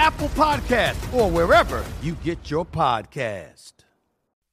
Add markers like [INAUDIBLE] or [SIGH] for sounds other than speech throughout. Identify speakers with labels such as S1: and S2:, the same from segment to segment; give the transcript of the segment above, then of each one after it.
S1: Apple Podcast, or wherever you get your podcast.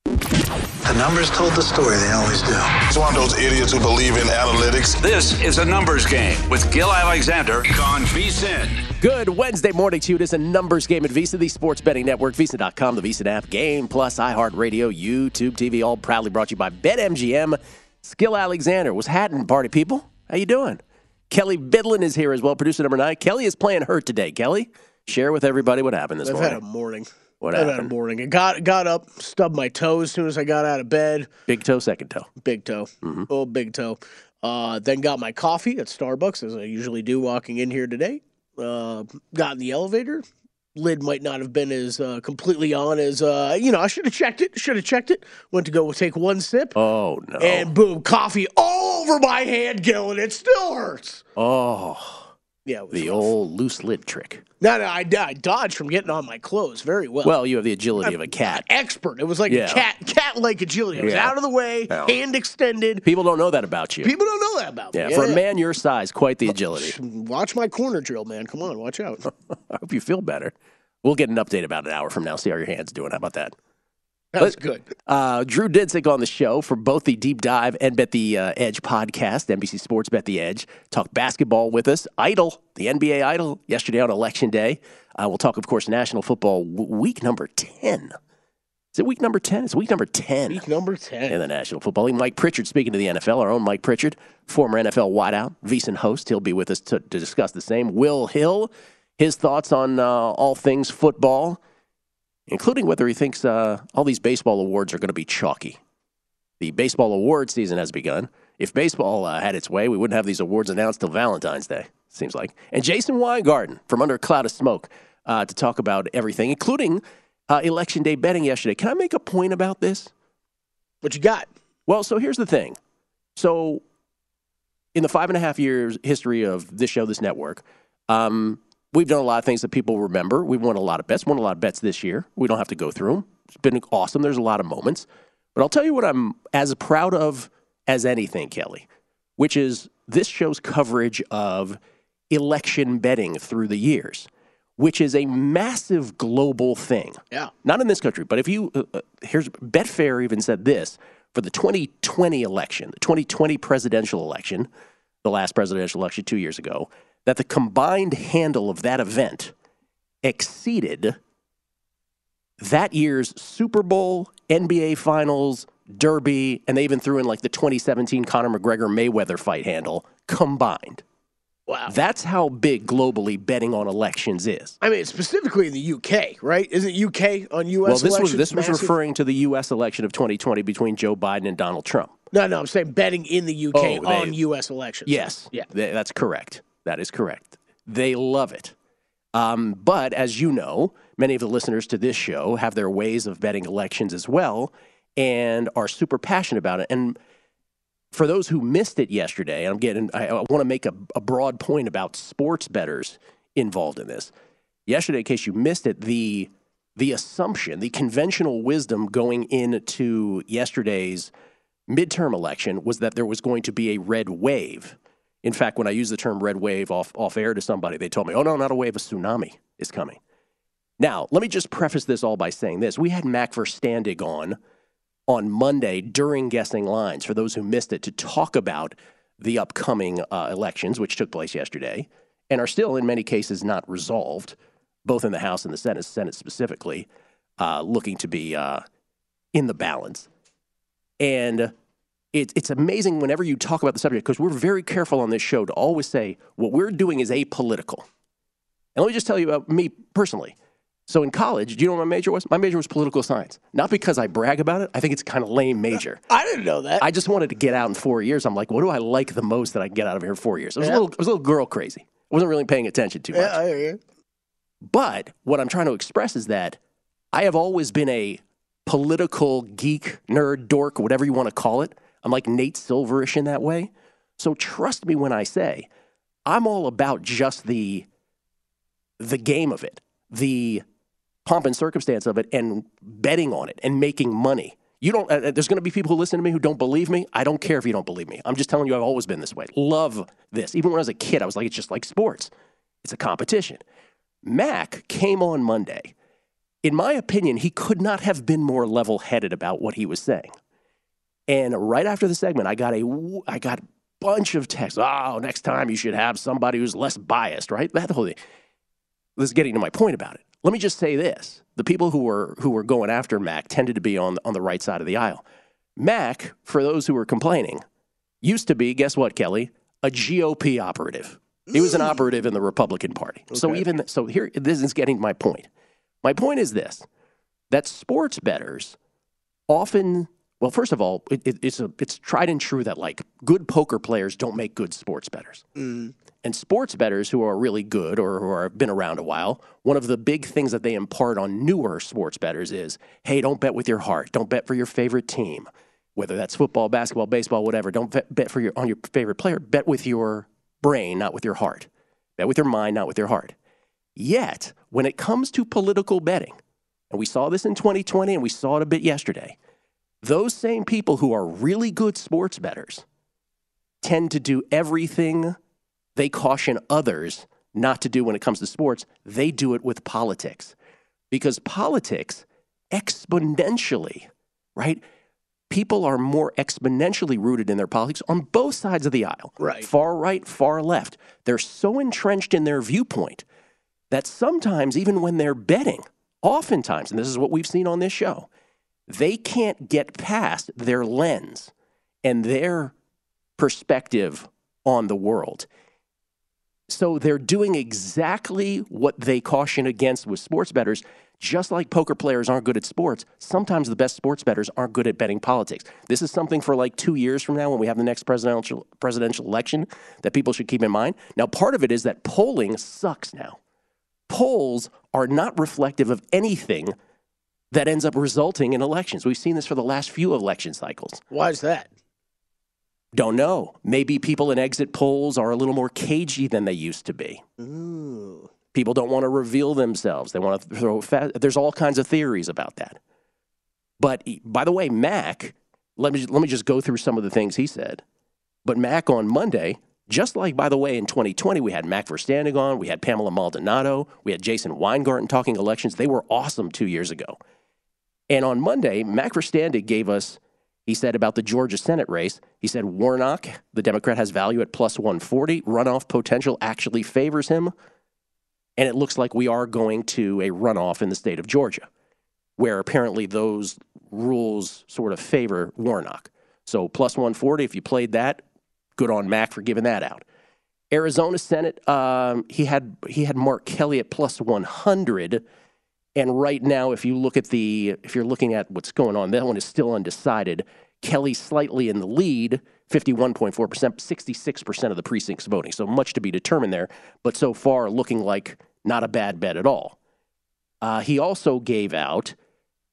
S2: The numbers told the story, they always do.
S3: It's one of those idiots who believe in analytics.
S4: This is a numbers game with Gill Alexander on VSIN.
S5: Good Wednesday morning to you. It is a numbers game at VSiN, the sports betting network, VSiN.com, the VSiN app, Game Plus, iHeartRadio, YouTube TV, all proudly brought to you by BetMGM. Skill Alexander was Hatton party people. How you doing? Kelley Bydlon is here as well, producer number nine. Kelly is playing hurt today. Kelly, Share with everybody what happened this morning.
S6: I've had a morning.
S5: What
S6: I've
S5: happened?
S6: had a morning. I got got up, stubbed my toe as soon as I got out of bed.
S5: Big toe, second toe.
S6: Big toe.
S5: Mm-hmm.
S6: Oh, big toe. Uh, then got my coffee at Starbucks as I usually do walking in here today. Uh, got in the elevator. Lid might not have been as uh, completely on as uh, you know. I should have checked it. Should have checked it. Went to go take one sip,
S5: Oh no.
S6: and boom, coffee all over my hand, Gill, and it still hurts.
S5: oh,
S6: Yeah,
S5: the
S6: rough.
S5: old loose lid trick.
S6: No, no, I, I dodged from getting on my clothes very well.
S5: Well, you have the agility of a cat.
S6: expert. It was like
S5: Yeah.
S6: a cat cat like agility. I was
S5: Yeah.
S6: out of the way,
S5: Yeah.
S6: hand extended.
S5: People don't know that about you.
S6: People don't know that about me.
S5: yeah, for a man your size, quite the agility.
S6: Watch my corner drill, man. Come on, watch out. [LAUGHS]
S5: I hope you feel better. We'll get an update about an hour from now. See how your hand's doing. How about that?
S6: That was good.
S5: Uh, Drew Dinsick on the show for both the Deep Dive and Bet the uh, Edge podcast, NBC Sports Bet the Edge. Talk basketball with us. Idle, the NBA Idle, yesterday on Election Day. Uh, we'll talk, of course, National Football w- Week number 10. Is it week number 10? It's week number 10
S6: Week number
S5: 10.
S6: in
S5: the National Football League. Mike Pritchard speaking to the NFL, our own Mike Pritchard, former NFL wideout, VSiN host. He'll be with us to, to discuss the same. Will Hill, his thoughts on uh, all things football, including whether he thinks uh, all these baseball awards are going to be chalky. The baseball award season has begun. If baseball uh, had its way, we wouldn't have these awards announced till Valentine's Day, seems like. And Jason Weingarten from Under a Cloud of Smoke uh, to talk about everything, including uh, Election Day betting yesterday. Can I make a point about this?
S6: What you got?
S5: Well, so here's the thing. So, in the five and a half years history of this show, this network, um, we've done a lot of things that people remember. We've won a lot of bets. Won a lot of bets this year. We don't have to go through them. It's been awesome. There's a lot of moments, but I'll tell you what I'm as proud of as anything, Kelly, which is this show's coverage of election betting through the years, which is a massive global thing.
S6: Yeah.
S5: Not in this country, but if you, uh, uh, here's Betfair even said this for the 2020 election, the 2020 presidential election, the last presidential election two years ago, that the combined handle of that event exceeded that year's Super Bowl, NBA Finals, Derby, and they even threw in like the 2017 Conor McGregor Mayweather fight handle combined.
S6: Wow.
S5: That's how big globally betting on elections is.
S6: I mean, specifically in the UK, right? Isn't UK on US?
S5: Well, this was
S6: elections
S5: this was referring to the U.S. election of 2020 between Joe Biden and Donald Trump.
S6: No, no, I'm saying betting in the UK
S5: Oh, they-
S6: on US elections.
S5: Yes,
S6: Yeah.
S5: th- that's correct. That is correct. They love it. Um, but as you know, many of the listeners to this show have their ways of betting elections as well, and are super passionate about it. And for those who missed it yesterday, I'm getting. I, I want to make a, a broad point about sports bettors involved in this. Yesterday, in case you missed it, the the assumption, the conventional wisdom going into yesterday's midterm election was that there was going to be a red wave. In fact, when I used the term red wave off, off air to somebody, they told me, oh, no, not a wave, a tsunami is coming. Now, let me just preface this all by saying this. We had Mac Verstandig on on Monday during Guessing Lines, for those who missed it, to talk about the upcoming uh, elections, which took place yesterday and are still, in many cases, not resolved, both in the House and the Senate, Senate specifically, uh, looking to be uh, in the balance. And it, it's amazing whenever you talk about the subject because we're very careful on this show to always say what we're doing is apolitical. And let me just tell you about me personally. So in college, do you know what my major was? My major was political science. Not because I brag about it. I think it's kind of lame major. [LAUGHS]
S6: I didn't know that.
S5: I just wanted to get out in four years. I'm like, what do I like the most that I can get out of here in four years? I was,
S6: Yeah.
S5: a, little, I was a little girl crazy. I wasn't really paying attention too much.
S6: yeah, I hear you.
S5: But what I'm trying to express is that I have always been a political geek, nerd, dork, whatever you want to call it. I'm like Nate Silverish in that way. So trust me when I say I'm all about just the the game of it, the pomp and circumstance of it, and betting on it and making money. You don't. Uh, there's going to be people who listen to me who don't believe me. I don't care if you don't believe me. I'm just telling you, I've always been this way. Love this. Even when I was a kid, I was like, it's just like sports. It's a competition. Mac came on Monday. In my opinion, he could not have been more level-headed about what he was saying. And right after the segment, I got a I got a bunch of texts. Oh, next time you should have somebody who's less biased, right? That whole thing. This is getting to my point about it. Let me just say this: the people who were who were going after Mac tended to be on on the right side of the aisle. Mac, for those who were complaining, used to be guess what, Kelly, a GOP operative. He was an mm. operative in the Republican Party. So even so, here this is getting to my point. My point is this: that sports betters often well first of all it, it, it's a it's tried and true that like good poker players don't make good sports bettors. Mm. And sports bettors who are really good or who have been around a while one of the big things that they impart on newer sports bettors is hey don't bet with your heart. Don't bet for your favorite team. Whether that's football basketball baseball whatever don't bet, bet for your on your favorite player. Bet with your brain not with your heart. Bet with your mind not with your heart. Yet when it comes to political betting and we saw this in 2020 and we saw it a bit yesterday. Those same people who are really good sports bettors tend to do everything they caution others not to do when it comes to sports. They do it with politics because politics exponentially, right? People are more exponentially rooted in their politics on both sides of the aisle.
S6: Right.
S5: Far right, far left. They're so entrenched in their viewpoint that sometimes, even when they're betting, oftentimes, and this is what we've seen on this show, they can't get past their lens and their perspective on the world. So they're doing exactly what they caution against with sports bettors. Just like poker players aren't good at sports, sometimes the best sports bettors aren't good at betting politics. This is something for like two years from now when we have the next presidential presidential election that people should keep in mind. Now, part of it is that polling sucks now polls are not reflective of anything that ends up resulting in elections. We've seen this for the last few election cycles.
S6: Why is that?
S5: Don't know. Maybe people in exit polls are a little more cagey than they used to be.
S6: Ooh.
S5: People don't want to reveal themselves. They want to throw. Fa- There's all kinds of theories about that. But by the way, Mac, let me let me just go through some of the things he said. But Mac on Monday, just like by the way in 2020 we had Mac Verstandig on, we had Pamela Maldonado, we had Jason Weingarten talking elections. They were awesome two years ago. And on Monday, Mac Verstandig gave us, he said about the Georgia Senate race, he said Warnock, the Democrat, has value at plus 140. Runoff potential actually favors him. And it looks like we are going to a runoff in the state of Georgia, where apparently those rules sort of favor Warnock. So plus 140, if you played that, good on Mac for giving that out. Arizona Senate, um, he had he had Mark Kelly at plus 100. And right now, if you look at the, if you're looking at what's going on, that one is still undecided. Kelly slightly in the lead, 51.4%, 66% of the precincts voting. So much to be determined there, but so far looking like not a bad bet at all. Uh, he also gave out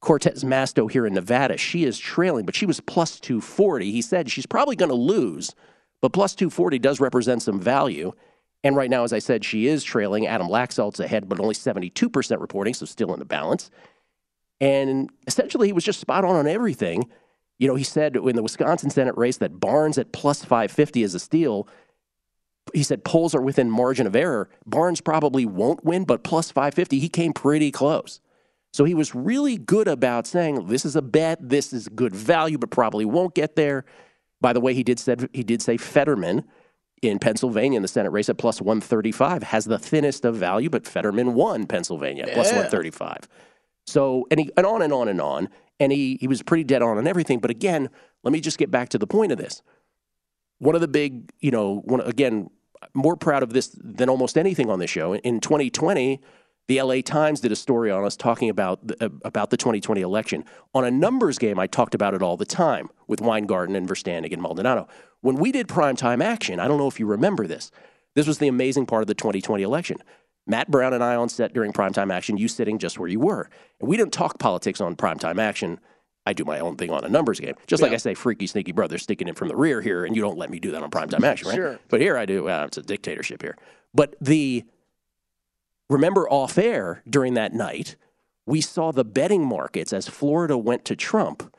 S5: Cortez Masto here in Nevada. She is trailing, but she was plus 240. He said she's probably going to lose, but plus 240 does represent some value. And right now, as I said, she is trailing. Adam Laxalt's ahead, but only 72% reporting, so still in the balance. And essentially, he was just spot on on everything. You know, he said in the Wisconsin Senate race that Barnes at plus 550 is a steal. He said polls are within margin of error. Barnes probably won't win, but plus 550, he came pretty close. So he was really good about saying this is a bet, this is good value, but probably won't get there. By the way, he did said he did say Fetterman in Pennsylvania in the Senate race at plus 135 has the thinnest of value, but Fetterman won Pennsylvania
S6: Yeah.
S5: 135. So, and, he, and on and on and on. And he, he was pretty dead on on everything. But again, let me just get back to the point of this. One of the big, you know, one, again, more proud of this than almost anything on this show. In 2020, the LA Times did a story on us talking about the, uh, about the 2020 election. On a numbers game, I talked about it all the time with Weingarten and Verstandig and Maldonado. When we did primetime action, I don't know if you remember this. This was the amazing part of the 2020 election. Matt Brown and I on set during primetime action, you sitting just where you were. And we didn't talk politics on primetime action. I do my own thing on a numbers game. Just yeah. like I say, freaky, sneaky brother sticking in from the rear here, and you don't let me do that on primetime action, right?
S6: Sure.
S5: But here I do. Uh, it's a dictatorship here. But the remember off air during that night, we saw the betting markets as Florida went to Trump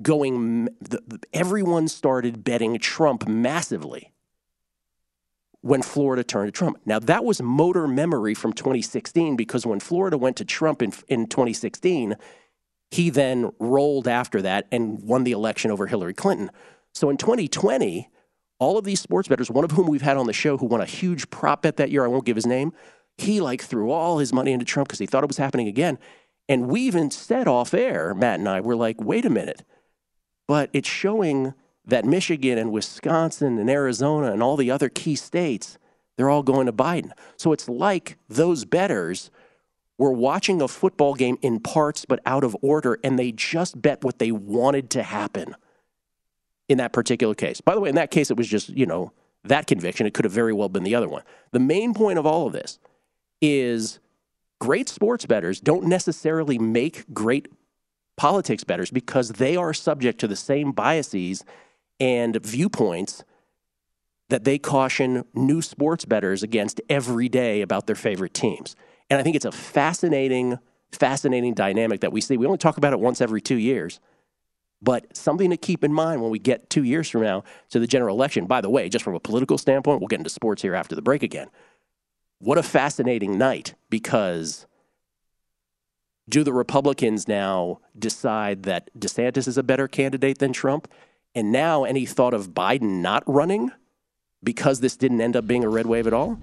S5: going. Everyone started betting Trump massively when Florida turned to Trump. Now, that was motor memory from 2016 because when Florida went to Trump in, in 2016, he then rolled after that and won the election over Hillary Clinton. So in 2020, all of these sports bettors, one of whom we've had on the show who won a huge prop bet that year, I won't give his name, he like threw all his money into Trump because he thought it was happening again. And we even said off air, Matt and I were like, wait a minute. But it's showing that Michigan and Wisconsin and Arizona and all the other key states, they're all going to Biden. So it's like those bettors were watching a football game in parts but out of order, and they just bet what they wanted to happen in that particular case. By the way, in that case, it was just, you know, that conviction. It could have very well been the other one. The main point of all of this is great sports betters don't necessarily make great politics betters because they are subject to the same biases and viewpoints that they caution new sports betters against every day about their favorite teams. And I think it's a fascinating, fascinating dynamic that we see. We only talk about it once every two years, but something to keep in mind when we get two years from now to the general election. By the way, just from a political standpoint, we'll get into sports here after the break again. What a fascinating night because do the Republicans now decide that DeSantis is a better candidate than Trump? And now any thought of Biden not running because this didn't end up being a red wave at all?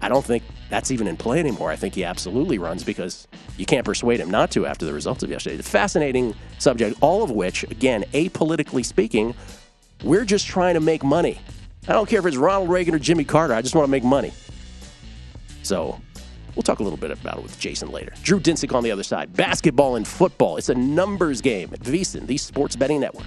S5: I don't think that's even in play anymore. I think he absolutely runs because you can't persuade him not to after the results of yesterday. It's a fascinating subject, all of which, again, apolitically speaking, we're just trying to make money. I don't care if it's Ronald Reagan or Jimmy Carter. I just want to make money. So we'll talk a little bit about it with Jason later. Drew Dinsick on the other side. Basketball and football. It's a numbers game at VSiN, the Sports Betting Network.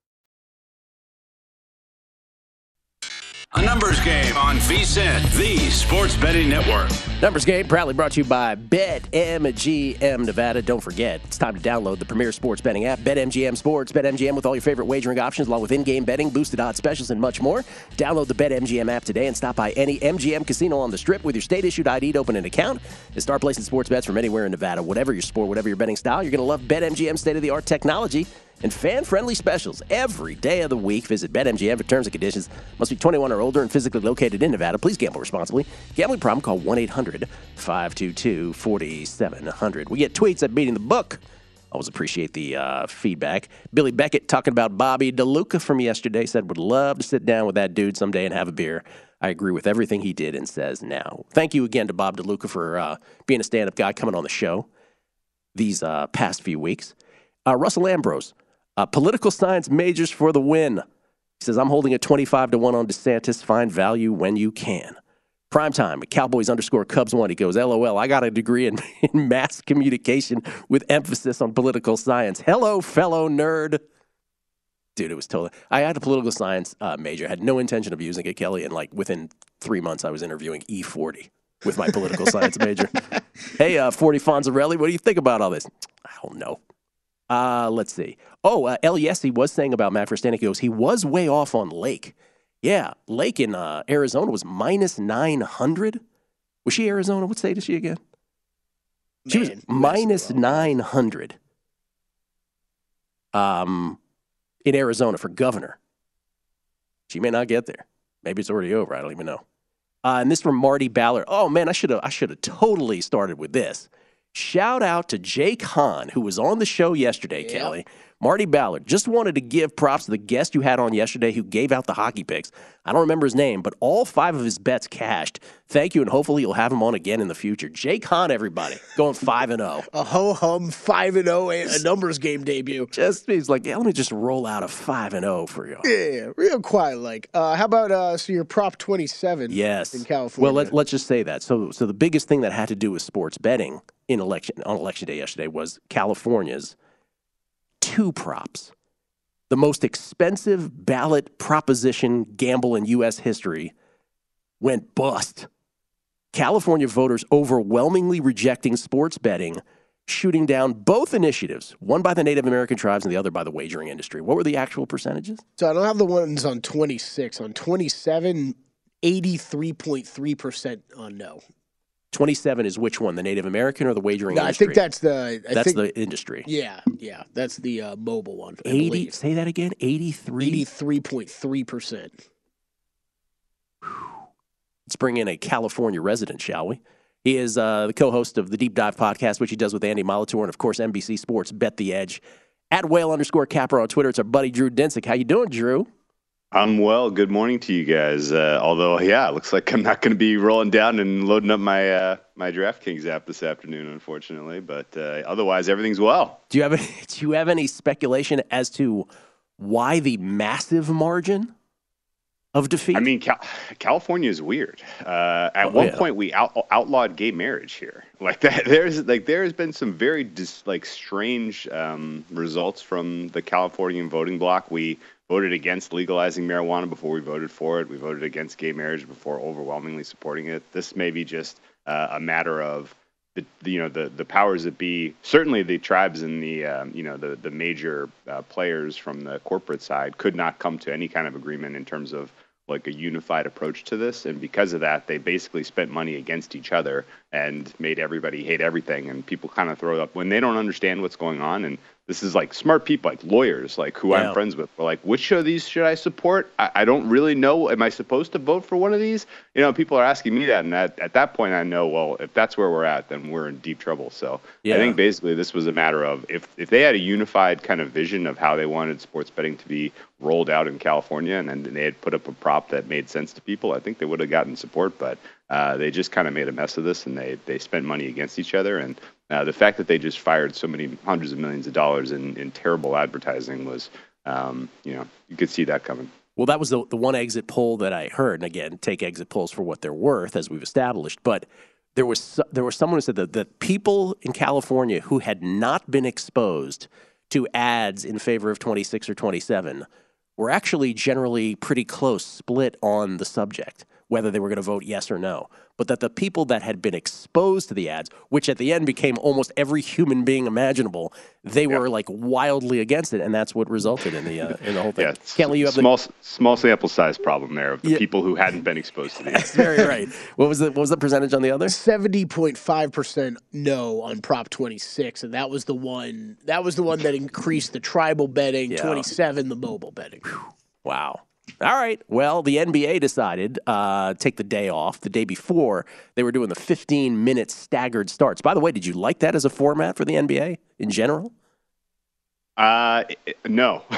S4: A numbers game on VSiN, the Sports Betting Network.
S5: Numbers game proudly brought to you by BetMGM Nevada. Don't forget, it's time to download the premier sports betting app, BetMGM Sports. BetMGM with all your favorite wagering options, along with in-game betting, boosted odds specials, and much more. Download the BetMGM app today and stop by any MGM casino on the Strip with your state-issued ID to open an account and start placing sports bets from anywhere in Nevada. Whatever your sport, whatever your betting style, you're going to love BetMGM's state-of-the-art technology and fan friendly specials every day of the week. Visit BetMGM for terms and conditions. Must be 21 or older and physically located in Nevada. Please gamble responsibly. Gambling problem, call 1 800 522 4700. We get tweets at Beating the Book. Always appreciate the uh, feedback. Billy Beckett talking about Bobby DeLuca from yesterday said would love to sit down with that dude someday and have a beer. I agree with everything he did and says now. Thank you again to Bob DeLuca for uh, being a stand up guy coming on the show these uh, past few weeks. Uh, Russell Ambrose, uh, political science majors for the win. He says, I'm holding a 25 to 1 on DeSantis. Find value when you can. Prime time, Cowboys underscore Cubs one. He goes, LOL, I got a degree in, [LAUGHS] in mass communication with emphasis on political science. Hello, fellow nerd. Dude, it was totally. I had a political science uh, major. had no intention of using it, Kelly. And like within three months, I was interviewing E40 with my political science major. [LAUGHS] Hey, uh, 40 Fonzarelli, what do you think about all this? I don't know. Uh, let's see. Oh, uh, El Yesi was saying about Matt Verstandig. He goes, he was way off on Lake. Yeah, Lake in uh, Arizona was minus 900. Was she Arizona? What state is she again? she was minus 900 um, in Arizona for governor. She may not get there. Maybe it's already over. I don't even know. Uh, and this from Marty Ballard. Oh man, I should have I should have totally started with this. Shout out to Jake Hahn, who was on the show yesterday, yep. Kelly. Marty Ballard. Just wanted to give props to the guest you had on yesterday who gave out the hockey picks. I don't remember his name, but all five of his bets cashed. Thank you, and hopefully you'll have him on again in the future. Jake Hahn, everybody, going 5 and 0. [LAUGHS]
S6: A ho hum 5 and 0 a numbers game debut.
S5: Just he's like, yeah, let me just roll out a 5 and 0 for you.
S6: Yeah, real quiet like. Uh, how about uh, so your prop 27
S5: yes.
S6: in California?
S5: Well, let, let's just say that. So so the biggest thing that had to do with sports betting in election on election day yesterday was California's two props. The most expensive ballot proposition gamble in U.S. history went bust. California voters overwhelmingly rejecting sports betting, shooting down both initiatives, one by the Native American tribes and the other by the wagering industry. What were the actual percentages?
S6: So I don't have the ones on 26. On 27, 83.3% on no.
S5: 27 is which one, the Native American or the wagering
S6: no,
S5: industry?
S6: I think that's the. I
S5: that's
S6: think,
S5: the industry.
S6: Yeah, yeah, that's the uh, mobile one.
S5: 80. Say that again. 83.
S6: 83.3 percent.
S5: Let's bring in a California resident, shall we? He is uh, the co-host of the Deep Dive podcast, which he does with Andy Molitor, and of course NBC Sports Bet the Edge. At whale underscore capper on Twitter. It's our buddy Drew Dinsick. How you doing, Drew?
S7: I'm well. Good morning to you guys. Uh, although, yeah, it looks like I'm not going to be rolling down and loading up my uh, my DraftKings app this afternoon, unfortunately. But uh, otherwise, everything's well.
S5: Do you have any, [LAUGHS] Do you have any speculation as to why the massive margin of defeat?
S7: I mean, Cal- California is weird. Uh, at oh, one yeah. point, we out- outlawed gay marriage here. Like [LAUGHS] that, there's like there has been some very dis- like strange um, results from the Californian voting bloc. We voted against legalizing marijuana before we voted for it. We voted against gay marriage before overwhelmingly supporting it. This may be just uh, a matter of the, the, you know the the powers that be. Certainly, the tribes and the um, you know the the major uh, players from the corporate side could not come to any kind of agreement in terms of like a unified approach to this and because of that they basically spent money against each other and made everybody hate everything and people kind of throw up when they don't understand what's going on and this is like smart people, like lawyers, like who yeah. I'm friends with. We're like, which of these should I support? I, I, don't really know. Am I supposed to vote for one of these? You know, people are asking me that, and at, at that point, I know, well, if that's where we're at, then we're in deep trouble. So yeah. I think basically this was a matter of if if they had a unified kind of vision of how they wanted sports betting to be rolled out in California, and then they had put up a prop that made sense to people, I think they would have gotten support. But uh, they just kind of made a mess of this, and they they spent money against each other, and uh, the fact that they just fired so many hundreds of millions of dollars in, in terrible advertising was, um, you know, you could see that coming.
S5: Well, that was the, the one exit poll that I heard. And again, take exit polls for what they're worth, as we've established. But there was there was someone who said that the people in California who had not been exposed to ads in favor of 26 or 27 were actually generally pretty close split on the subject whether they were going to vote yes or no, but that the people that had been exposed to the ads, which at the end became almost every human being imaginable, they were like wildly against it, and that's what resulted in the uh, in the whole thing.
S7: Yeah,
S5: Kelly, you have
S7: small
S5: the
S7: small sample size problem there of the people who hadn't been exposed to the [LAUGHS] ads.
S5: very right. What was the what was the percentage on the other?
S6: Seventy point five percent no on Prop twenty six, and that was the one that was the one that increased the tribal betting.
S5: Yeah.
S6: Twenty seven the mobile betting.
S5: Wow. All right. Well, the NBA decided uh, take the day off. The day before, they were doing the 15 minute staggered starts. By the way, did you like that as a format for the NBA in general?
S7: Uh, no. [LAUGHS]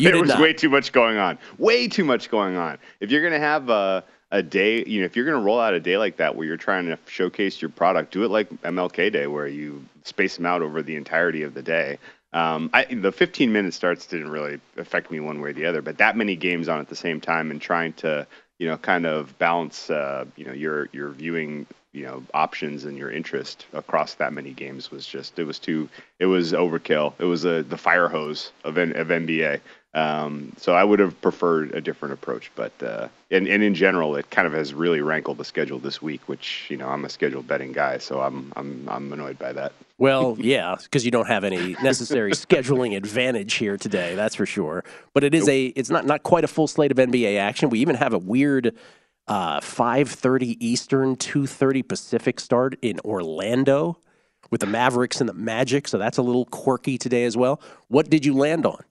S7: There was
S5: not.
S7: way too much going on. Way too much going on. If you're gonna have a a day, you know, if you're gonna roll out a day like that where you're trying to showcase your product, do it like MLK Day, where you space them out over the entirety of the day. Um, I, the 15 minute starts didn't really affect me one way or the other, but that many games on at the same time and trying to, you know, kind of balance, uh, you know, your your viewing, you know, options and your interest across that many games was just it was too it was overkill. It was a the fire hose of N- of NBA. Um, so I would have preferred a different approach, but uh, and and in general, it kind of has really rankled the schedule this week, which you know I'm a scheduled betting guy, so I'm I'm I'm annoyed by that.
S5: Well, yeah, because you don't have any necessary [LAUGHS] scheduling advantage here today, that's for sure. But it is a it's not not quite a full slate of NBA action. We even have a weird uh, 5:30 Eastern, 2:30 Pacific start in Orlando with the Mavericks and the Magic, so that's a little quirky today as well. What did you land on?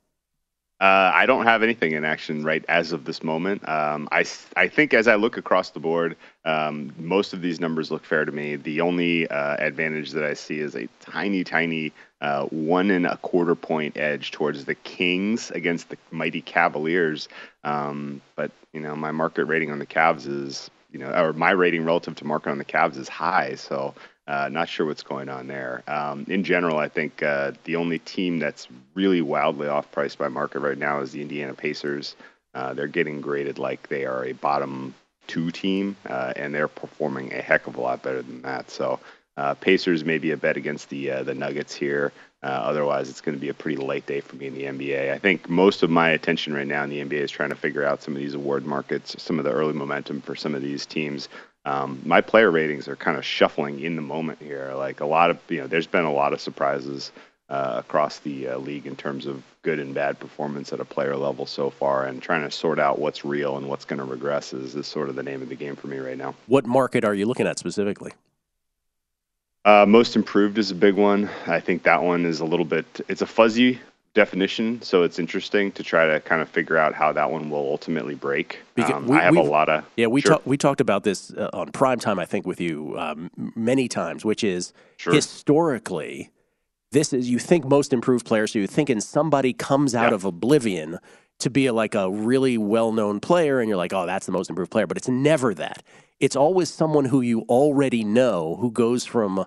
S7: Uh, I don't have anything in action right as of this moment. Um, I, I think as I look across the board, um, most of these numbers look fair to me. The only uh, advantage that I see is a tiny, tiny uh, one and a quarter point edge towards the Kings against the mighty Cavaliers. Um, but you know, my market rating on the Cavs is, you know, or my rating relative to market on the Cavs is high. So uh, not sure what's going on there. Um, in general, I think uh, the only team that's really wildly off price by market right now is the Indiana Pacers. Uh, they're getting graded like they are a bottom two team, uh, and they're performing a heck of a lot better than that. So uh, Pacers may be a bet against the uh, the Nuggets here. Uh, otherwise, it's going to be a pretty light day for me in the NBA. I think most of my attention right now in the NBA is trying to figure out some of these award markets, some of the early momentum for some of these teams. Um, my player ratings are kind of shuffling in the moment here. Like a lot of, you know, there's been a lot of surprises uh, across the uh, league in terms of good and bad performance at a player level so far, and trying to sort out what's real and what's going to regress is, is sort of the name of the game for me right now.
S5: What market are you looking at specifically?
S7: Uh, most improved is a big one. I think that one is a little bit. It's a fuzzy definition, so it's interesting to try to kind of figure out how that one will ultimately break.
S5: Because
S7: Um,
S5: we-
S7: I have a lot of
S5: Yeah, we
S7: Sure.
S5: talked we talked about this uh, on prime time, I think, with you um, many times, which is
S7: Sure.
S5: historically, this is you think most improved players, so you're thinking somebody comes out of oblivion to be a, like a really well known player, and you're like, oh, that's the most improved player, but it's never that. It's always someone who you already know who goes from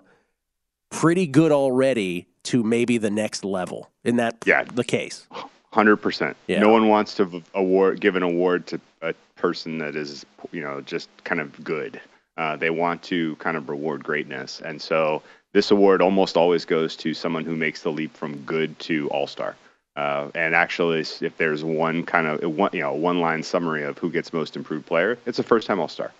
S5: pretty good already to maybe the next level. Isn't that
S7: Yeah.
S5: the case?
S7: Hundred percent.
S5: Yeah.
S7: No one wants to award give an award to a person that is, you know, just kind of good. Uh, they want to kind of reward greatness, and so this award almost always goes to someone who makes the leap from good to all star. Uh, and actually, if there's one kind of one, you know, one line summary of who gets most improved player, it's a first time all star.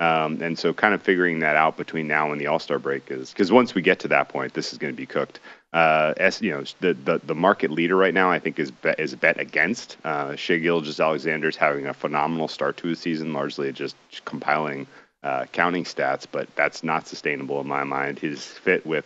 S7: Um, and so, kind of figuring that out between now and the All Star break is because once we get to that point, this is going to be cooked. Uh, as you know, the, the the market leader right now, I think, is bet, is bet against. Uh, Shai Gilgeous-Alexander's having a phenomenal start to his season, largely just compiling uh, counting stats, but that's not sustainable in my mind. His fit with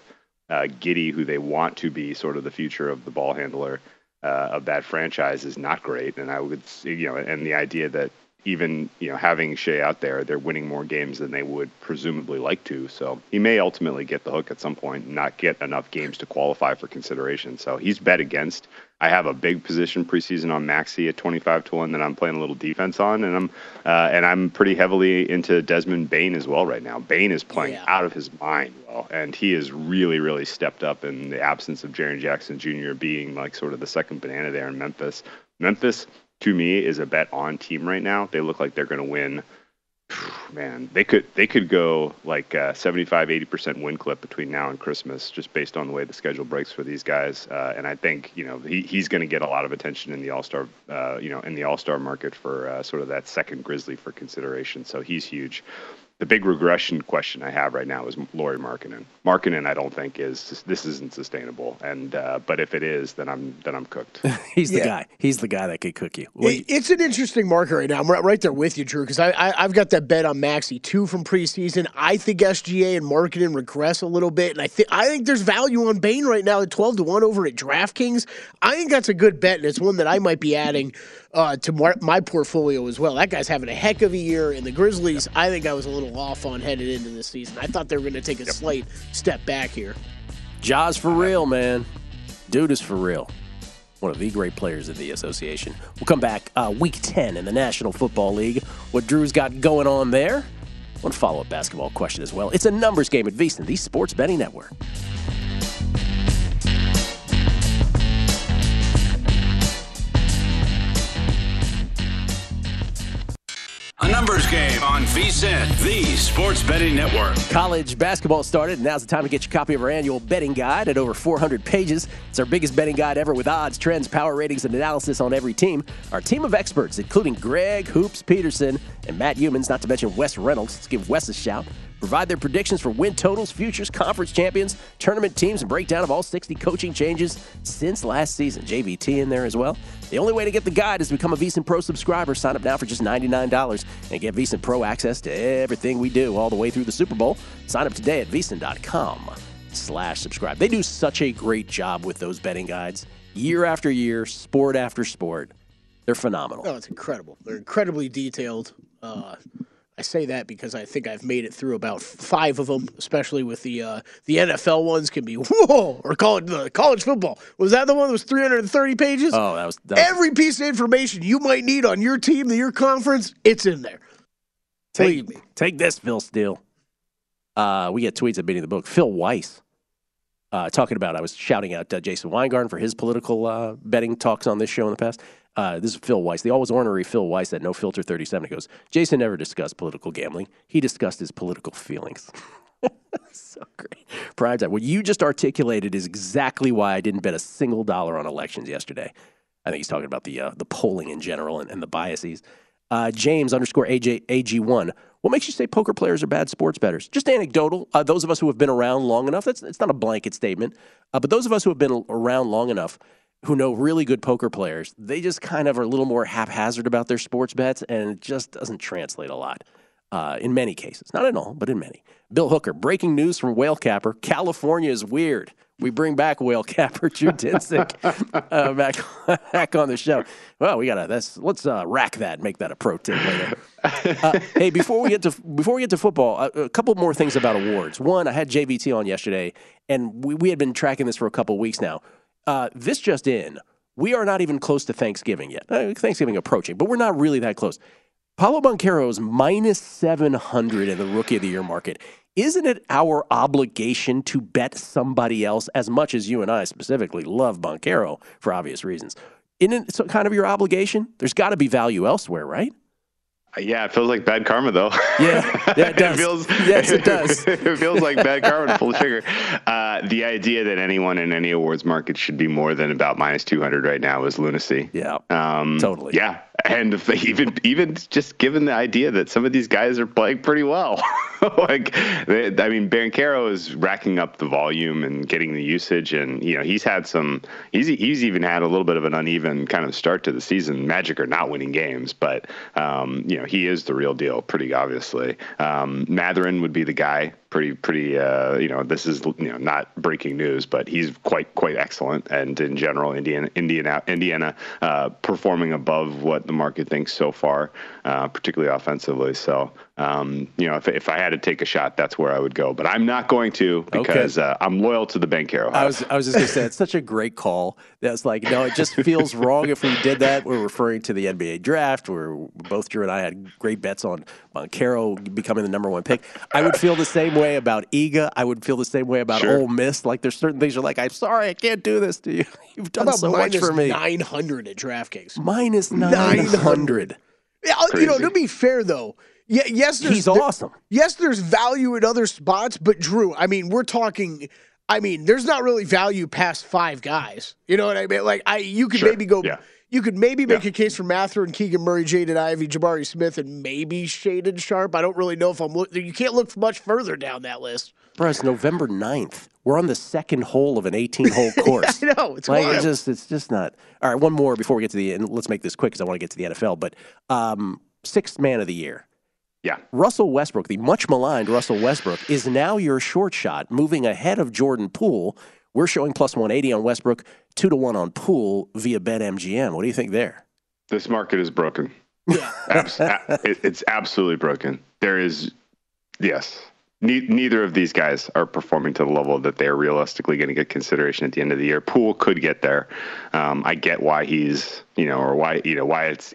S7: uh, Giddey, who they want to be sort of the future of the ball handler uh, of that franchise, is not great. And I would, you know, and the idea that even you know having Shai out there, they're winning more games than they would presumably like to. So he may ultimately get the hook at some point, and not get enough games to qualify for consideration. So he's bet against. I have a big position preseason on Maxey at 25 to one that I'm playing a little defense on, and I'm uh, and I'm pretty heavily into Desmond Bane as well right now. Bane is playing out of his mind well, and he has really really stepped up in the absence of Jaren Jackson Jr. being like sort of the second banana there in Memphis. Memphis to me is a bet on team right now. They look like they're going to win [SIGHS] man, they could they could go like uh, 75, 80 percent win clip between now and Christmas, just based on the way the schedule breaks for these guys. Uh, and I think you know he, he's going to get a lot of attention in the All Star, uh, you know, in the All Star market for uh, sort of that second Grizzly for consideration. So he's huge the big regression question I have right now is Lauri Markkanen. Markkanen, I don't think is this isn't sustainable, and uh, but if it is, then I'm then I'm cooked. [LAUGHS]
S5: He's the
S6: Yeah.
S5: guy. He's the guy that could cook you. What do
S6: It- it's an interesting market right now. I'm right, right there with you, Drew, because I, I, I've got that bet on Maxey two from preseason. I think SGA and Markkanen regress a little bit, and I think I think there's value on Bane right now at 12 to one over at DraftKings. I think that's a good bet, and it's one that I might be adding uh, to mar- my portfolio as well. That guy's having a heck of a year, and the Grizzlies. I think I was a little off on headed into this season. I thought they were going to take a slight step back here.
S5: Jaws for real, man. Dude is for real. One of the great players of the association. We'll come back uh, week 10 in the National Football League. What Drew's got going on there. One follow up basketball question as well. It's a numbers game at VSiN, the Sports Betting Network.
S4: Game on VSIN, the Sports Betting Network.
S5: College basketball started, and now's the time to get your copy of our annual betting guide at over 400 pages. It's our biggest betting guide ever with odds, trends, power ratings, and analysis on every team. Our team of experts, including Greg Hoops Peterson and Matt Youmans, not to mention Wes Reynolds. Let's give Wes a shout. Provide their predictions for win totals, futures, conference champions, tournament teams, and breakdown of all 60 coaching changes since last season. JVT in there as well. The only way to get the guide is to become a VSiN Pro subscriber. Sign up now for just $99 and get VSiN Pro access to everything we do all the way through the Super Bowl. Sign up today at VSiN.com slash subscribe. They do such a great job with those betting guides year after year, sport after sport. They're phenomenal.
S6: Oh, it's incredible. They're incredibly detailed. Uh, I say that because I think I've made it through about five of them, especially with the uh, the NFL ones. Can be whoa or college uh, college football. Was that the one that was 330 pages?
S5: Oh, that was, that was
S6: Every piece of information you might need on your team, the your conference, it's in there. Believe me.
S5: Take this, Phil Steele. Uh, we get tweets at beating the book. Phil Weiss uh, talking about. I was shouting out uh, Jason Weingarten for his political uh, betting talks on this show in the past. Uh, this is Phil Weiss, the always ornery Phil Weiss at No Filter 37. He goes, Jason never discussed political gambling. He discussed his political feelings. [LAUGHS] so great. Prime time. What you just articulated is exactly why I didn't bet a single dollar on elections yesterday. I think he's talking about the uh, the polling in general and, and the biases. Uh, James underscore AJ, AG1. What makes you say poker players are bad sports bettors? Just anecdotal. Uh, those of us who have been around long enough, that's it's not a blanket statement, uh, but those of us who have been around long enough who know really good poker players, they just kind of are a little more haphazard about their sports bets, and it just doesn't translate a lot uh, in many cases. Not in all, but in many. Bill Hooker, breaking news from Whale Capper California is weird. We bring back Whale Capper, [LAUGHS] Drew Dinsick, uh, back, [LAUGHS] back on the show. Well, we gotta that's let's uh, rack that, make that a pro tip later. Uh, hey, before we get to before we get to football, uh, a couple more things about awards. One, I had JVT on yesterday, and we, we had been tracking this for a couple weeks now. Uh, this just in, we are not even close to Thanksgiving yet. Uh, Thanksgiving approaching, but we're not really that close. Paolo is minus 700 in the rookie of the year market. Isn't it our obligation to bet somebody else as much as you and I specifically love Banchero for obvious reasons? Isn't it kind of your obligation? There's got to be value elsewhere, right?
S7: Yeah, it feels like bad karma though.
S5: Yeah, yeah [LAUGHS] it does.
S7: feels,
S5: yes, it does. [LAUGHS]
S7: it feels like bad karma to pull the trigger. Uh, the idea that anyone in any awards market should be more than about minus 200 right now is lunacy.
S5: Yeah,
S7: um,
S5: totally.
S7: Yeah, and if they even even just given the idea that some of these guys are playing pretty well, [LAUGHS] [LAUGHS] like they, I mean, Banchero is racking up the volume and getting the usage, and you know he's had some. He's he's even had a little bit of an uneven kind of start to the season. Magic are not winning games, but um, you know he is the real deal, pretty obviously. Um, Mathurin would be the guy. Pretty, pretty. Uh, you know, this is you know not breaking news, but he's quite, quite excellent. And in general, Indiana, Indiana, Indiana, uh, performing above what the market thinks so far, uh, particularly offensively. So, um, you know, if, if I had to take a shot, that's where I would go. But I'm not going to because uh, I'm loyal to the Banchero.
S5: I was I was just gonna say it's such a great call. That's like no, it just feels wrong if we did that. We're referring to the NBA draft, where both Drew and I had great bets on Banchero becoming the number one pick. I would feel the same way about Iga. I would feel the same way about
S6: Sure.
S5: Ole Miss. Like there's certain things you're like, I'm sorry, I can't do this to you. [LAUGHS] You've done so much for me.
S6: 900 at DraftKings?
S5: Minus nine hundred.
S6: Yeah, you know, to be fair though, Yeah, yes, there's,
S5: He's awesome.
S6: yes, there's value in other spots, but Drew, I mean, we're talking. I mean, there's not really value past five guys. You know what I mean? Like, I you could
S7: Sure,
S6: maybe go.
S7: yeah.
S6: You could maybe make a case for Mather and Keegan Murray, Jaden Ivey, Jabari Smith, and maybe Shaedon Sharpe. I don't really know if I'm. Look, you can't look much further down that list.
S5: Bro, it's November 9th. We're on the second hole of an 18 hole [LAUGHS] course.
S6: I know it's
S5: like
S6: wild.
S5: it's just it's just not. All right, one more before we get to the and let's make this quick because I want to get to the NFL. But um, sixth man of the year.
S7: Yeah.
S5: Russell Westbrook, the much maligned Russell Westbrook, is now your short shot, moving ahead of Jordan Poole. We're showing plus 180 on Westbrook, two to one on Poole via BetMGM. What do you think there?
S7: This market is broken. Abs- a- it- it's absolutely broken. There is, yes. Ne- neither of these guys are performing to the level that they are realistically going to get consideration at the end of the year. Poole could get there. Um, I get why he's, you know, or why, you know, why it's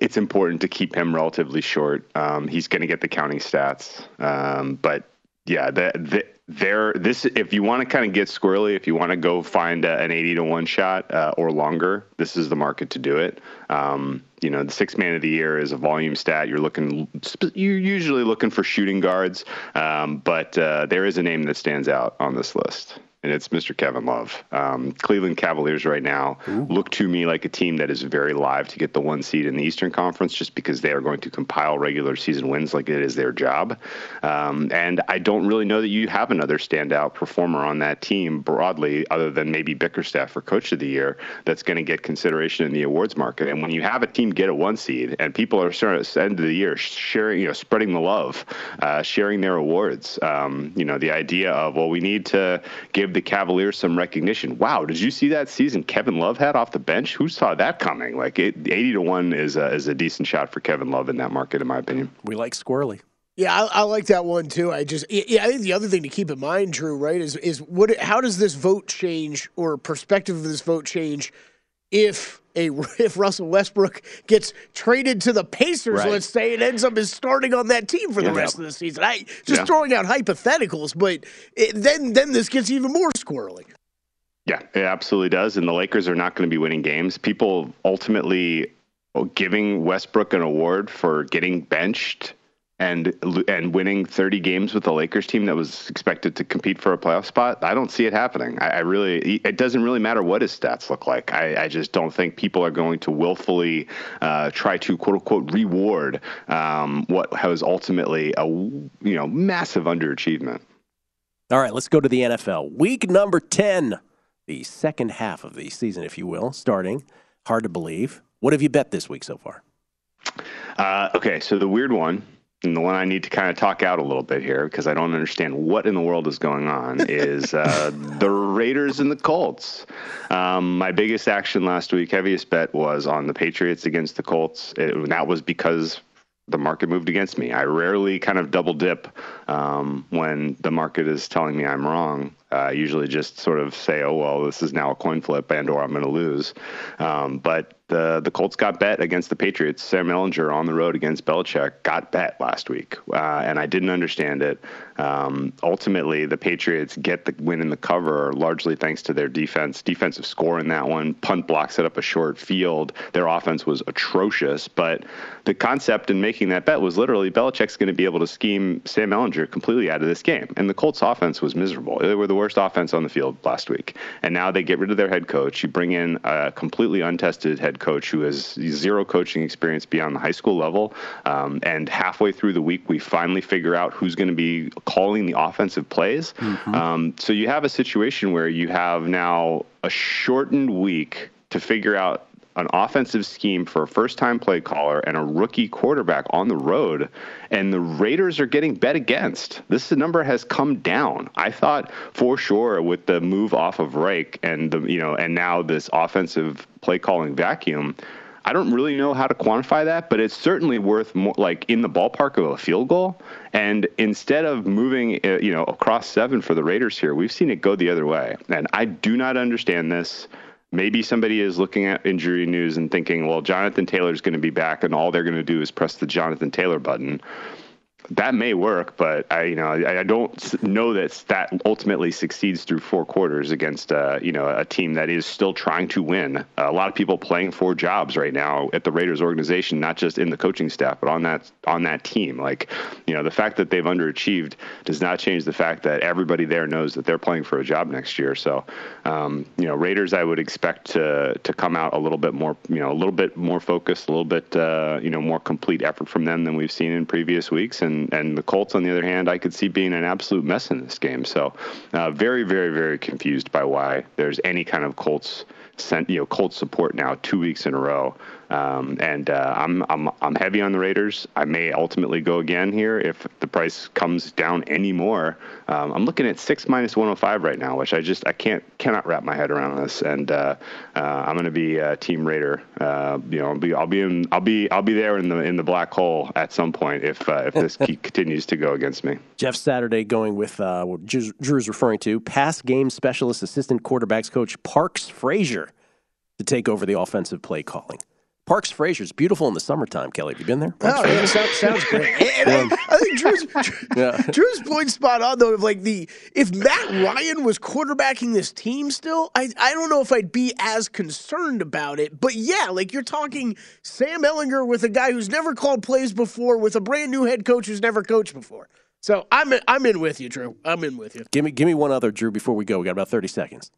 S7: it's important to keep him relatively short. Um, he's going to get the counting stats, um, but yeah, the, the, there. This, if you want to kind of get squirrely, if you want to go find a, an eighty to one shot uh, or longer, this is the market to do it. Um, you know, the six man of the year is a volume stat. You're looking, you're usually looking for shooting guards, um, but uh, there is a name that stands out on this list and it's Mr. Kevin Love. Um, Cleveland Cavaliers right now look to me like a team that is very live to get the one seed in the Eastern Conference just because they are going to compile regular season wins like it is their job. Um, and I don't really know that you have another standout performer on that team broadly, other than maybe Bickerstaff for Coach of the Year, that's going to get consideration in the awards market. And when you have a team get a one seed and people are starting at the end of the year sharing, you know, spreading the love, uh, sharing their awards, um, you know, the idea of, well, we need to give the Cavaliers some recognition. Wow, did you see that season Kevin Love had off the bench? Who saw that coming? Like it, 80 to 1 is a, is a decent shot for Kevin Love in that market, in my opinion.
S5: We like squirrely.
S6: Yeah, I, I like that one too. I just, yeah, I think the other thing to keep in mind, Drew, right, is is what? How does this vote change, or perspective of this vote change, if a [LAUGHS] if Russell Westbrook gets traded to the Pacers,
S5: Right.
S6: let's say, and ends up as starting on that team for the
S7: Yeah.
S6: rest of the season? I just
S7: Yeah.
S6: throwing out hypotheticals, but it, then then this gets even more squirrely.
S7: Yeah, it absolutely does. And the Lakers are not going to be winning games. People ultimately oh, giving Westbrook an award for getting benched and and winning 30 games with the Lakers team that was expected to compete for a playoff spot. I don't see it happening. I, I really, it doesn't really matter what his stats look like. I, I just don't think people are going to willfully uh, try to quote unquote reward um, what was ultimately a you know massive underachievement.
S5: All right, let's go to the NFL. Week number 10, the second half of the season, if you will, starting. Hard to believe. What have you bet this week so far?
S7: Uh, okay, so the weird one, and the one I need to kind of talk out a little bit here because I don't understand what in the world is going on, [LAUGHS] is uh, the Raiders and the Colts. Um, my biggest action last week, heaviest bet, was on the Patriots against the Colts. It, and that was because the market moved against me. I rarely kind of double dip um, when the market is telling me I'm wrong. Uh, usually just sort of say, "Oh well, this is now a coin flip, and or I'm going to lose." Um, but the the Colts got bet against the Patriots. Sam Ehlinger on the road against Belichick got bet last week, uh, and I didn't understand it. Um, ultimately, the Patriots get the win in the cover largely thanks to their defense. Defensive score in that one. Punt block set up a short field. Their offense was atrocious, but the concept in making that bet was literally Belichick's going to be able to scheme Sam Ehlinger completely out of this game. And the Colts offense was miserable. They were the worst offense on the field last week. And now they get rid of their head coach. You bring in a completely untested head coach who has zero coaching experience beyond the high school level. Um, and halfway through the week, we finally figure out who's going to be calling the offensive plays. Um, so you have a situation where you have now a shortened week to figure out an offensive scheme for a first time play caller and a rookie quarterback on the road, and the Raiders are getting bet against. This number has come down. I thought for sure with the move off of Reich and the you know and now this offensive play calling vacuum. I don't really know how to quantify that, but it's certainly worth more, like in the ballpark of a field goal. And instead of moving, uh, you know, across seven for the Raiders here, we've seen it go the other way. And I do not understand this. Maybe somebody is looking at injury news and thinking, well, Jonathan Taylor's going to be back, and all they're going to do is press the Jonathan Taylor button. That may work, but I, you know, I, I, don't know that that ultimately succeeds through four quarters against, uh, you know, a team that is still trying to win. A lot of people playing for jobs right now at the Raiders organization, not just in the coaching staff, but on that on that team. Like, you know, the fact that they've underachieved does not change the fact that everybody there knows that they're playing for a job next year. So, um, you know, Raiders, I would expect to to come out a little bit more, you know, a little bit more focused, a little bit, uh, you know, more complete effort from them than we've seen in previous weeks, and and the Colts, on the other hand, I could see being an absolute mess in this game. So, uh, very, very, very confused by why there's any kind of Colts, sent, you know, Colts support now two weeks in a row. Um, and uh, I'm I'm I'm heavy on the Raiders. I may ultimately go again here if the price comes down any more. Um, I'm looking at six minus 105 right now, which I just I can't cannot wrap my head around this. And uh, uh, I'm going to be a Team Raider. Uh, you know, I'll be I'll be in I'll be I'll be there in the in the black hole at some point if uh, if this [LAUGHS] continues to go against me.
S5: Jeff Saturday going with uh, what Drew's referring to pass game specialist assistant quarterbacks coach Parks Frazier to take over the offensive play calling. Parks Frazier's beautiful in the summertime. Kelly, have you been there?
S6: Parks oh, yeah, sounds, sounds great. [LAUGHS] And I, I, think Drew's, yeah. [LAUGHS] Drew's point spot on though. Of like the if Matt Ryan was quarterbacking this team still, I I don't know if I'd be as concerned about it. But yeah, like you're talking Sam Ehlinger with a guy who's never called plays before, with a brand new head coach who's never coached before. So I'm in, I'm in with you, Drew. I'm in with you.
S5: Give me give me one other, Drew, before we go. We got about thirty seconds.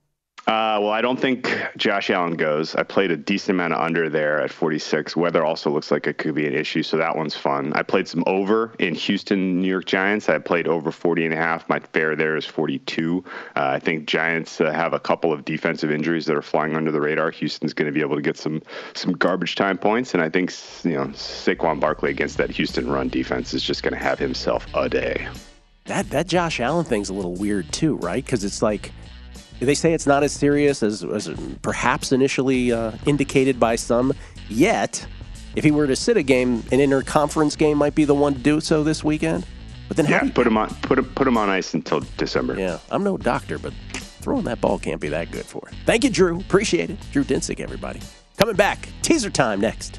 S7: Uh, well, I don't think Josh Allen goes. I played a decent amount of under there at 46. Weather also looks like it could be an issue, so that one's fun. I played some over in Houston, New York Giants. I played over 40 and a half. My fair there is 42. Uh, I think Giants uh, have a couple of defensive injuries that are flying under the radar. Houston's going to be able to get some some garbage time points, and I think you know Saquon Barkley against that Houston run defense is just going to have himself a day.
S5: That that Josh Allen thing's a little weird too, right? Because it's like they say it's not as serious as, as perhaps initially uh, indicated by some. Yet, if he were to sit a game, an interconference game might be the one to do so this weekend. But then,
S7: yeah, put him on put him, put him on ice until December.
S5: Yeah, I'm no doctor, but throwing that ball can't be that good for it. Thank you, Drew. Appreciate it. Drew Dinsick, everybody. Coming back, teaser time next.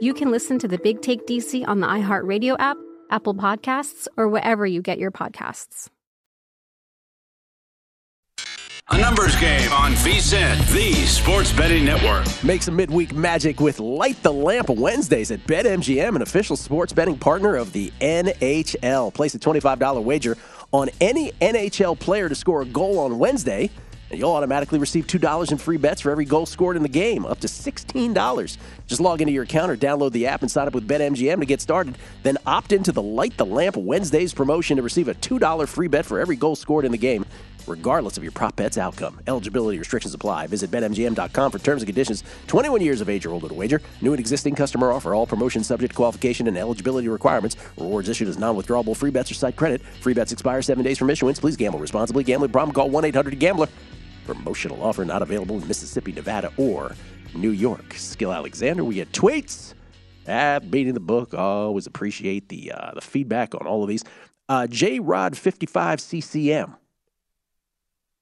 S8: you can listen to the Big Take DC on the iHeartRadio app, Apple Podcasts, or wherever you get your podcasts.
S4: A numbers game on VSiN, the sports betting network.
S5: Make some midweek magic with Light the Lamp Wednesdays at BetMGM, an official sports betting partner of the NHL. Place a $25 wager on any NHL player to score a goal on Wednesday and you'll automatically receive $2 in free bets for every goal scored in the game, up to $16. Just log into your account or download the app and sign up with BetMGM to get started. Then opt into the Light the Lamp Wednesdays promotion to receive a $2 free bet for every goal scored in the game, regardless of your prop bet's outcome. Eligibility restrictions apply. Visit BetMGM.com for terms and conditions. 21 years of age or older to wager. New and existing customer offer. All promotions subject to qualification and eligibility requirements. Rewards issued as non-withdrawable free bets or site credit. Free bets expire seven days from issuance. Please gamble responsibly. Gambling problem? Call 1-800-GAMBLER. Promotional offer not available in Mississippi, Nevada, or New York. Gill Alexander, we get tweets at beating the book. Always appreciate the uh, the feedback on all of these. Uh, J Rod 55 CCM.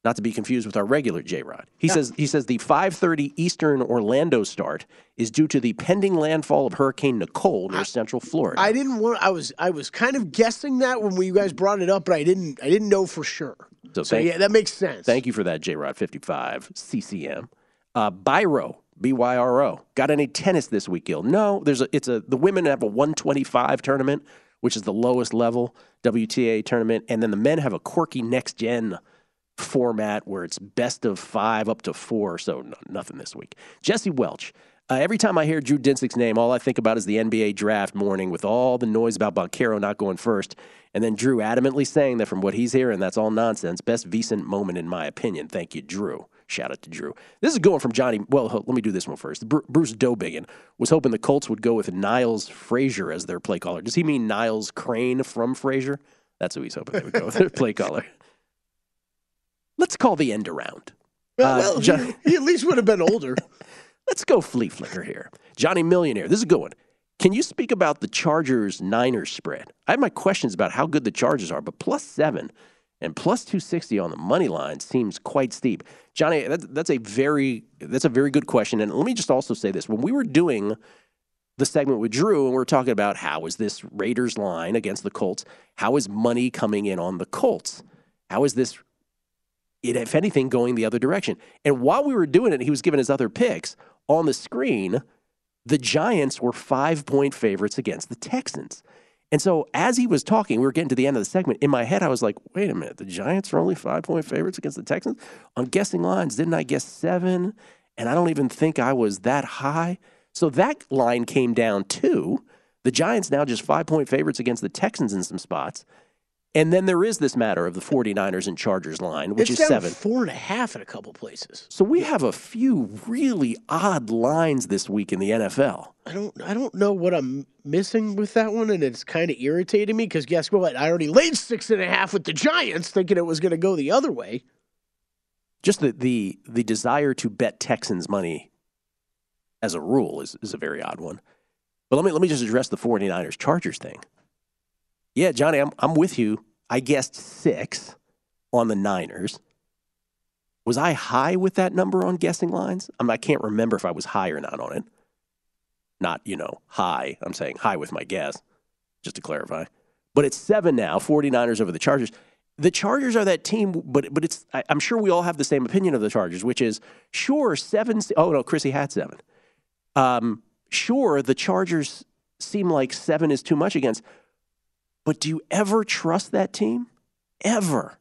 S5: Not to be confused with our regular J Rod. He says he says the 5:30 Eastern Orlando start is due to the pending landfall of Hurricane Nicole near Central Florida.
S6: I didn't want. I was. I was kind of guessing that when you guys brought it up, but I didn't. I didn't know for sure.
S5: So
S6: So
S5: thank-
S6: yeah, that makes sense.
S5: Thank you for that, J Rod 55 CCM. Uh, Byro, B Y R O. Got any tennis this week, Gill? No, there's a, it's a, the women have a 125 tournament, which is the lowest level WTA tournament. And then the men have a quirky next gen format where it's best of five up to four. So no, nothing this week. Jesse Welch. Uh, every time I hear Drew Dinsick's name, all I think about is the NBA draft morning with all the noise about Banchero not going first. And then Drew adamantly saying that from what he's hearing, that's all nonsense. Best VSiN moment, in my opinion. Thank you, Drew. Shout out to Drew. This is going from Johnny. Well, let me do this one first. Bruce Dobiggin was hoping the Colts would go with Niles Frazier as their play caller. Does he mean Niles Crane from Frasier? That's who he's hoping they would go with their play caller. Let's call the end around.
S6: Well,
S5: Uh,
S6: well,
S5: John-
S6: he, he at least would have been older. [LAUGHS]
S5: Let's go flea flicker here. Johnny Millionaire. This is a good one. Can you speak about the Chargers Niners spread? I have my questions about how good the Chargers are, but plus seven and plus 260 on the money line seems quite steep. Johnny, that's, that's a very that's a very good question. And let me just also say this: when we were doing the segment with Drew, and we were talking about how is this Raiders line against the Colts? How is money coming in on the Colts? How is this it, if anything, going the other direction. And while we were doing it, he was giving his other picks on the screen. The Giants were five point favorites against the Texans. And so as he was talking, we were getting to the end of the segment. In my head, I was like, wait a minute, the Giants are only five point favorites against the Texans? On guessing lines, didn't I guess seven? And I don't even think I was that high. So that line came down too. The Giants now just five point favorites against the Texans in some spots. And then there is this matter of the 49ers and Chargers line, which
S6: it's
S5: is seven.
S6: four and a half in a couple places.
S5: So we have a few really odd lines this week in the NFL.
S6: I don't. I don't know what I'm missing with that one, and it's kind of irritating me because guess what? I already laid six and a half with the Giants, thinking it was going to go the other way.
S5: Just the, the the desire to bet Texans money as a rule is, is a very odd one. But let me let me just address the 49ers Chargers thing. Yeah, Johnny, I'm I'm with you. I guessed six on the Niners. Was I high with that number on guessing lines? I, mean, I can't remember if I was high or not on it. Not, you know, high. I'm saying high with my guess, just to clarify. But it's seven now, 49ers over the Chargers. The Chargers are that team, but but it's I, I'm sure we all have the same opinion of the Chargers, which is sure seven. Oh no, Chrissy had seven. Um, sure, the Chargers seem like seven is too much against, but do you ever trust that team? Ever?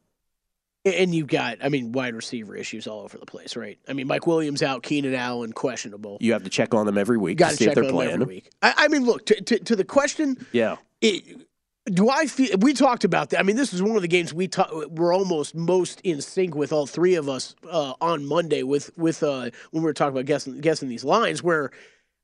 S6: And you've got, I mean, wide receiver issues all over the place, right? I mean, Mike Williams out, Keenan Allen questionable.
S5: You have to check on them every week
S6: Got
S5: to see if
S6: check
S5: they're
S6: on them
S5: playing.
S6: every week. I, I mean, look to, to, to the question.
S5: Yeah.
S6: It, do I feel we talked about that? I mean, this is one of the games we ta- we're almost most in sync with all three of us uh, on Monday with with uh, when we were talking about guessing guessing these lines. Where,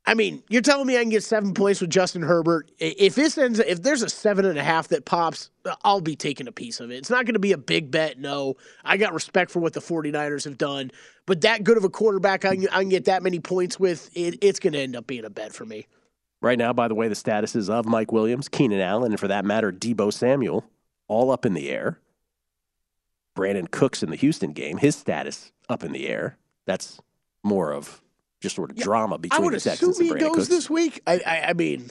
S6: I mean, you're telling me I can get seven points with Justin Herbert. If this ends, if there's a seven and a half that pops, I'll be taking a piece of it. It's not going to be a big bet. No, I got respect for what the 49ers have done, but that good of a quarterback I can, I can get that many points with, it, it's going to end up being a bet for me.
S5: Right now, by the way, the statuses of Mike Williams, Keenan Allen, and for that matter, Deebo Samuel, all up in the air. Brandin Cooks in the Houston game, his status up in the air. That's more of just sort of drama between I
S6: would
S5: the
S6: assume
S5: Texans and
S6: he
S5: Brandin
S6: goes
S5: Cooks.
S6: this week. I, I, I mean,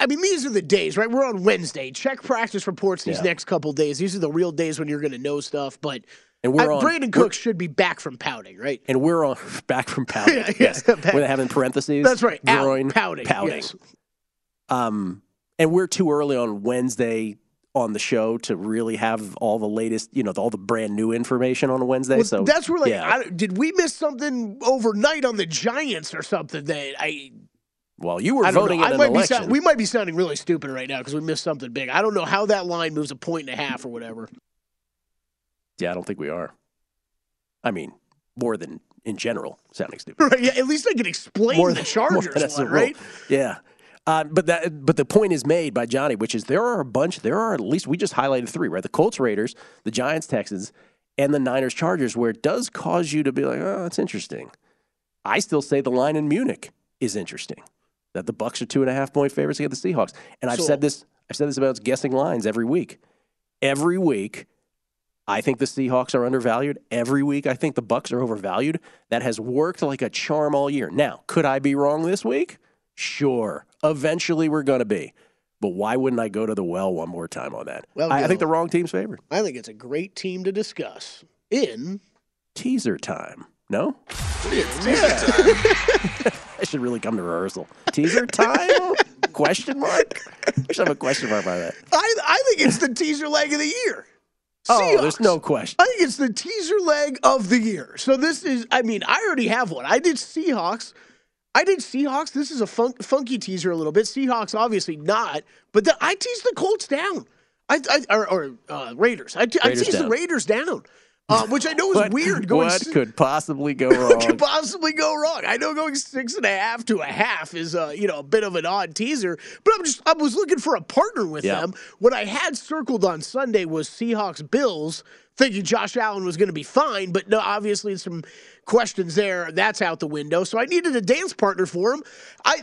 S6: I mean, these are the days, right? We're on Wednesday. Check practice reports these
S5: Yeah.
S6: next couple days. These are the real days when you're going to know stuff. But
S5: And we're
S6: uh,
S5: on- Brandin
S6: Cooks should be back from pouting, right?
S5: And we're on [LAUGHS] back from pouting.
S6: Yeah, [LAUGHS] yeah,
S5: yes.
S6: back.
S5: Have in parentheses.
S6: That's right. Out, pouting,
S5: Pouting.
S6: yes.
S5: Um, and we're too early on Wednesday on the show to really have all the latest, you know, all the brand new information on a Wednesday.
S6: Well,
S5: so
S6: that's really.
S5: yeah.
S6: I, did we miss something overnight on the Giants or something that I?
S5: well, you were voting in
S6: I
S5: an
S6: might
S5: election.
S6: sound, we might be sounding really stupid right now because we missed something big. I don't know how that line moves a point and a half or whatever.
S5: yeah, I don't think we are. I mean, more than in general, sounding stupid.
S6: Right? Yeah, at least I can explain
S5: more
S6: the
S5: than,
S6: Chargers [LAUGHS]
S5: more than
S6: one,
S5: the
S6: right?
S5: Yeah. Uh, but that, but the point is made by Johnny, which is there are a bunch. There are at least we just highlighted three, right? The Colts, Raiders, the Giants, Texans, and the Niners, Chargers, where it does cause you to be like, oh, that's interesting. I still say the line in Munich is interesting. That the Bucks are two and a half point favorites against the Seahawks, and I've
S6: So-
S5: said this. I've said this about guessing lines every week. every week. I think the Seahawks are undervalued. Every week, I think the Bucks are overvalued. That has worked like a charm all year. Now, could I be wrong this week? Sure. Eventually, we're going to be. But why wouldn't I go to the well one more time on that?
S6: Well,
S5: I, I think the wrong team's favored.
S6: I think it's a great team to discuss in
S5: Teaser time. No?
S3: It's teaser time. [LAUGHS]
S5: I should really come to rehearsal. Teaser time? question mark? I should have a question mark by that.
S6: I, I think it's the teaser leg of the year.
S5: Oh,
S6: Seahawks.
S5: there's no question.
S6: I think it's the teaser leg of the year. So this is, I mean, I already have one. I did Seahawks. I did Seahawks. This is a fun, funky teaser a little bit. Seahawks, obviously not, but the, I teased the Colts down. I, I or, or uh, Raiders. I, te- I
S5: Raiders
S6: teased the. Raiders down, uh, which I know is [LAUGHS]
S5: What-
S6: weird. Going
S5: what could possibly go [LAUGHS] wrong?
S6: could possibly go wrong? I know going six and a half to a half is uh, you know a bit of an odd teaser, but I'm just I was looking for a partner with
S5: Yeah.
S6: them. What I had circled on Sunday was Seahawks Bills, thinking Josh Allen was going to be fine, but no, obviously some questions there. That's out the window. So I needed a dance partner for him. I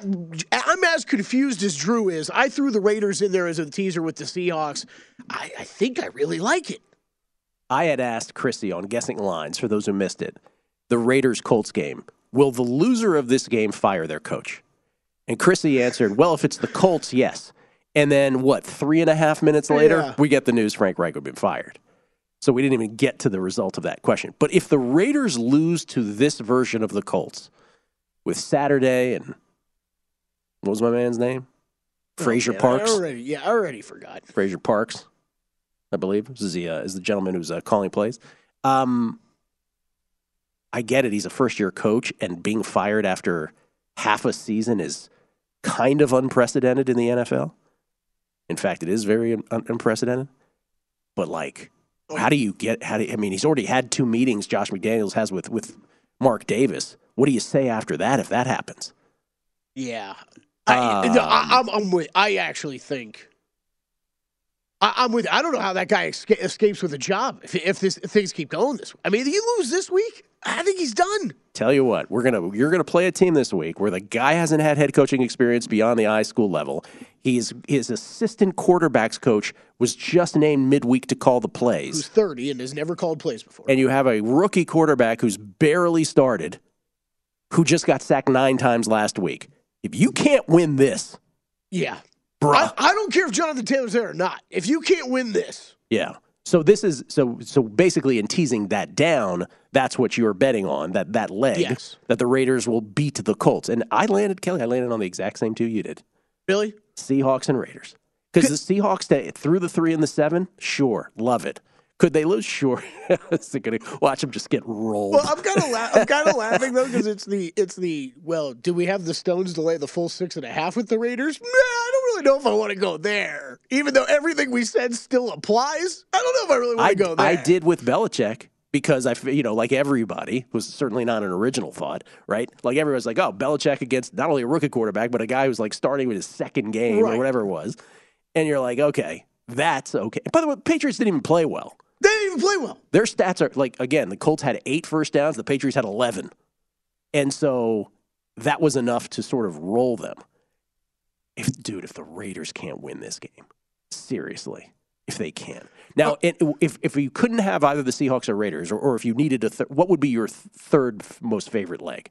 S6: I'm as confused as Drew is. I threw the Raiders in there as a teaser with the Seahawks. I, I think I really like it.
S5: I had asked Chrissy on guessing lines for those who missed it. The Raiders Colts game. Will the loser of this game fire their coach? And Chrissy answered, Well, if it's the Colts, yes. And then what, three and a half minutes later,
S6: Yeah.
S5: we get the news Frank Reich had been fired. So we didn't even get to the result of that question. But if the Raiders lose to this version of the Colts with Saturday and what was my man's name? Frazier
S6: Man, I
S5: Parks.
S6: already, yeah, I already forgot.
S5: Frazier Parks, I believe, this is the uh, is the gentleman who's uh, calling plays. Um, I get it; he's a first year coach, and being fired after half a season is kind of unprecedented in the NFL. In fact, it is very un- unprecedented. But like, how do you get? How do I mean? He's already had two meetings. Josh McDaniels has with with Mark Davis. What do you say after that if that happens?
S6: Yeah, I,
S5: Um,
S6: I, I'm, I'm with. I actually think. I, I'm with. I don't know how that guy esca- escapes with a job if if this if things keep going this. Way. I mean, if you lose this week, I think he's done.
S5: Tell you what, we're gonna you're gonna play a team this week where the guy hasn't had head coaching experience beyond the high school level. He's his assistant quarterbacks coach was just named midweek to call the plays.
S6: Who's 30 and has never called plays before.
S5: and you have a rookie quarterback who's barely started, who just got sacked nine times last week. If you can't win this,
S6: yeah,
S5: bruh,
S6: I, I don't care if Jonathan Taylor's there or not. If you can't win this,
S5: yeah. So this is so so basically in teasing that down, that's what you're betting on that that leg
S6: Yes.
S5: that the Raiders will beat the Colts. And I landed Kelly, I landed on the exact same two you did.
S6: Billy,
S5: Seahawks and Raiders. Because the Seahawks stay through the three and the seven, sure, love it. Could they lose? [LAUGHS] Sure. Gonna watch them just get rolled.
S6: well, I'm kind of la- I'm kind of laughing though because it's the it's the well. Do we have the Stones to lay the full six and a half with the Raiders? Nah, I don't know if I want to go there. Even though everything we said still applies, I don't know if I really want
S5: I,
S6: to go there.
S5: I did with Belichick because I, you know, like everybody was certainly not an original thought, right? Like everyone's like, oh, Belichick against not only a rookie quarterback but a guy who's like starting with his second game
S6: Right.
S5: or whatever it was, and you're like, okay, that's okay. By the way, Patriots didn't even play well.
S6: They didn't even play well.
S5: Their stats are like again, the Colts had eight first downs, the Patriots had eleven, and so that was enough to sort of roll them. If dude, if the Raiders can't win this game, seriously, if they can now, it, if if you couldn't have either the Seahawks or Raiders, or, or if you needed a, th- what would be your th- third most favorite leg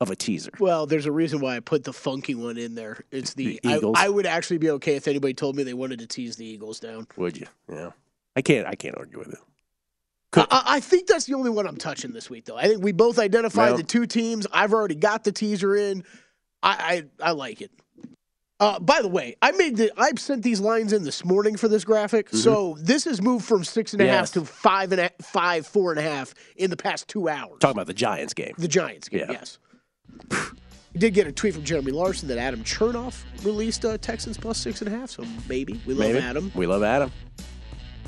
S5: of a teaser?
S6: Well, there's a reason why I put the funky one in there. It's the,
S5: The
S6: I,
S5: Eagles.
S6: I would actually be okay if anybody told me they wanted to tease the Eagles down.
S5: Would you? Yeah, I can't. I can't argue with it.
S6: I, I- I think that's the only one I'm touching this week, though. I think we both identified
S5: Well-
S6: the two teams. I've already got the teaser in. I I, I like it. Uh, by the way, I made the I sent these lines in this morning for this graphic, so this has moved from six and a half
S5: Mm-hmm. Yes.
S6: to five and a, five, four and a half in the past two hours.
S5: Talking about the Giants game.
S6: The Giants game,
S5: Yeah.
S6: yes. We did get a tweet from Jeremy Larson that Adam Chernoff released uh, Texans plus six and a half, so maybe we love
S5: Maybe.
S6: Adam.
S5: We love Adam.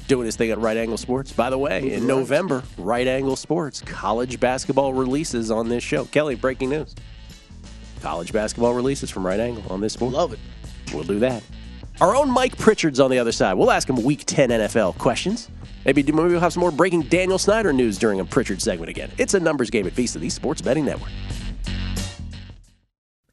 S5: Doing his thing at Right Angle Sports. By the way, in November, Right Angle Sports, college basketball releases on this show. Kelly, breaking news. College basketball releases from Right Angle on this sport.
S6: Love it.
S5: We'll do that. Our own Mike Pritchard's on the other side. We'll ask him Week 10 NFL questions. Maybe, maybe we'll have some more breaking Daniel Snyder news during a Pritchard segment again. It's a numbers game at VSiN, the Sports Betting Network.